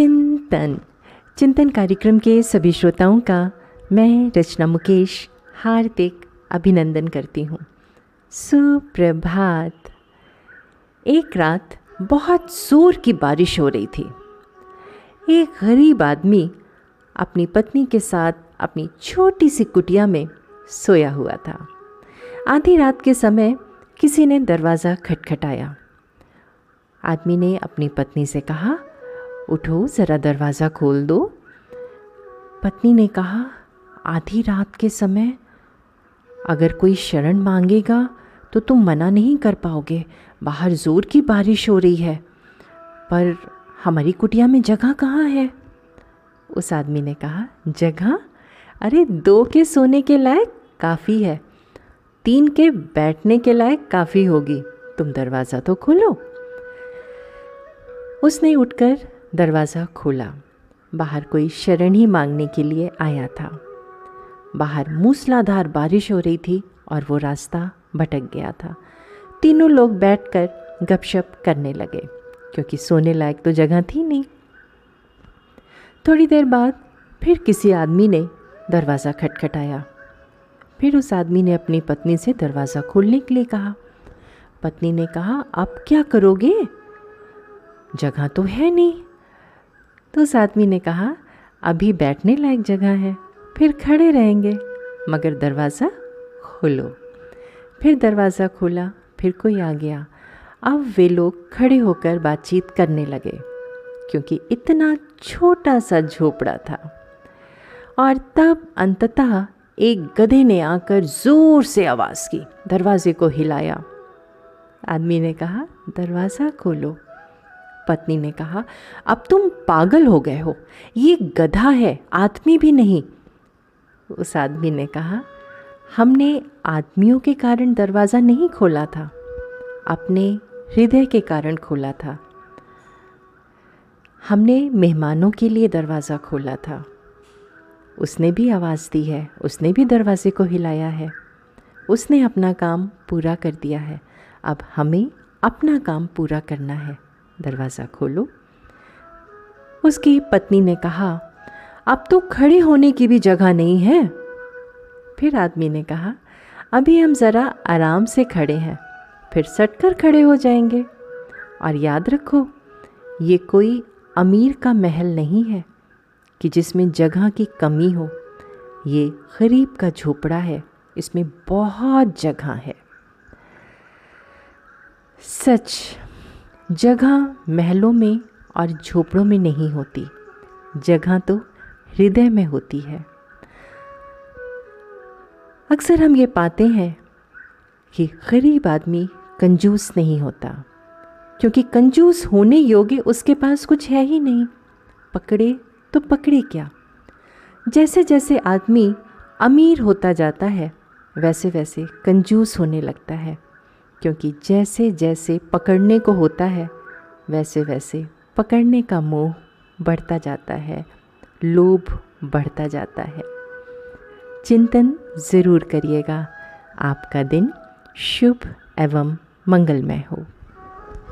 चिंतन। चिंतन कार्यक्रम के सभी श्रोताओं का मैं रचना मुकेश हार्दिक अभिनंदन करती हूँ। सुप्रभात। एक रात बहुत ज़ोर की बारिश हो रही थी। एक गरीब आदमी अपनी पत्नी के साथ अपनी छोटी सी कुटिया में सोया हुआ था। आधी रात के समय किसी ने दरवाज़ा खटखटाया। आदमी ने अपनी पत्नी से कहा उठो, ज़रा दरवाज़ा खोल दो। पत्नी ने कहा, आधी रात के समय, अगर कोई शरण मांगेगा तो तुम मना नहीं कर पाओगे। बाहर ज़ोर की बारिश हो रही है। पर हमारी कुटिया में जगह कहाँ है? उस आदमी ने कहा, जगह? अरे, दो के सोने के लायक काफ़ी है। तीन के बैठने के लायक काफ़ी होगी। तुम दरवाज़ा तो खोलो। उसने उठकर दरवाज़ा खोला। बाहर कोई शरण ही मांगने के लिए आया था। बाहर मूसलाधार बारिश हो रही थी और वो रास्ता भटक गया था। तीनों लोग बैठकर गपशप करने लगे, क्योंकि सोने लायक तो जगह थी नहीं। थोड़ी देर बाद फिर किसी आदमी ने दरवाज़ा खटखटाया। फिर उस आदमी ने अपनी पत्नी से दरवाज़ा खोलने के लिए कहा। पत्नी ने कहा, आप क्या करोगे? जगह तो है नहीं। उस आदमी ने कहा, अभी बैठने लायक जगह है, फिर खड़े रहेंगे, मगर दरवाज़ा खोलो। फिर दरवाज़ा खोला, फिर कोई आ गया। अब वे लोग खड़े होकर बातचीत करने लगे, क्योंकि इतना छोटा सा झोपड़ा था। और तब अंततः एक गधे ने आकर ज़ोर से आवाज़ की, दरवाजे को हिलाया। आदमी ने कहा, दरवाज़ा खोलो। पत्नी ने कहा, अब तुम पागल हो गए हो। ये गधा है, आदमी भी नहीं। उस आदमी ने कहा, हमने आदमियों के कारण दरवाज़ा नहीं खोला था, अपने हृदय के कारण खोला था। हमने मेहमानों के लिए दरवाज़ा खोला था। उसने भी आवाज़ दी है, उसने भी दरवाज़े को हिलाया है। उसने अपना काम पूरा कर दिया है। अब हमें अपना काम पूरा करना है। दरवाज़ा खोलो। उसकी पत्नी ने कहा, अब तो खड़े होने की भी जगह नहीं है। फिर आदमी ने कहा, अभी हम ज़रा आराम से खड़े हैं, फिर सटकर खड़े हो जाएँगे। और याद रखो, ये कोई अमीर का महल नहीं है, कि जिसमें जगह की कमी हो। ये गरीब का झोपड़ा है, इसमें बहुत जगह है। सच जगह महलों में और झोपड़ों में नहीं होती। जगह तो हृदय में होती है। अक्सर हम ये पाते हैं कि गरीब आदमी कंजूस नहीं होता, क्योंकि कंजूस होने योग्य उसके पास कुछ है ही नहीं। पकड़े तो पकड़े क्या? जैसे जैसे आदमी अमीर होता जाता है वैसे वैसे कंजूस होने लगता है। क्योंकि जैसे जैसे पकड़ने को होता है, वैसे वैसे पकड़ने का मोह बढ़ता जाता है, लोभ बढ़ता जाता है। चिंतन ज़रूर करिएगा। आपका दिन शुभ एवं मंगलमय हो।